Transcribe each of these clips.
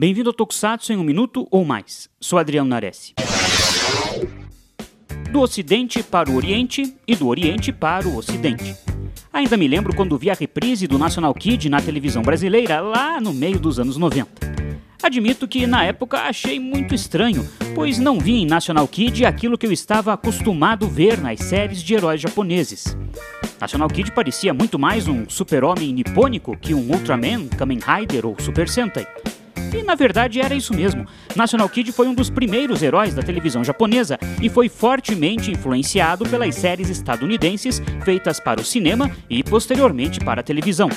Bem-vindo ao Tokusatsu em um minuto ou mais. Sou Adriano Nares. Do Ocidente para o Oriente e do Oriente para o Ocidente. Ainda me lembro quando vi a reprise do National Kid na televisão brasileira lá no meio dos anos 90. Admito que na época achei muito estranho, pois não vi em National Kid aquilo que eu estava acostumado ver nas séries de heróis japoneses. National Kid parecia muito mais um super-homem nipônico que um Ultraman, Kamen Rider ou Super Sentai. E na verdade era isso mesmo. National Kid foi um dos primeiros heróis da televisão japonesa e foi fortemente influenciado pelas séries estadunidenses feitas para o cinema e posteriormente para a televisão.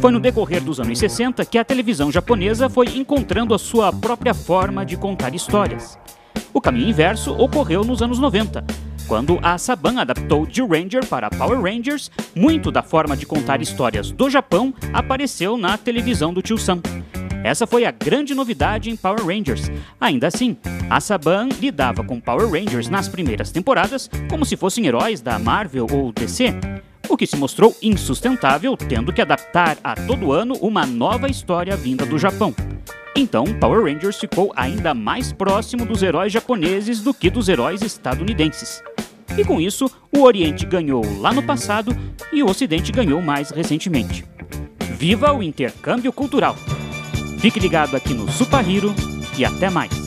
Foi no decorrer dos anos 60 que a televisão japonesa foi encontrando a sua própria forma de contar histórias. O caminho inverso ocorreu nos anos 90, quando a Saban adaptou de Ranger para Power Rangers, muito da forma de contar histórias do Japão apareceu na televisão do Tio Sam. Essa foi a grande novidade em Power Rangers. Ainda assim, a Saban lidava com Power Rangers nas primeiras temporadas como se fossem heróis da Marvel ou DC, o que se mostrou insustentável, tendo que adaptar a todo ano uma nova história vinda do Japão. Então, Power Rangers ficou ainda mais próximo dos heróis japoneses do que dos heróis estadunidenses. E com isso, o Oriente ganhou lá no passado e o Ocidente ganhou mais recentemente. Viva o intercâmbio cultural! Fique ligado aqui no Super Hero e até mais!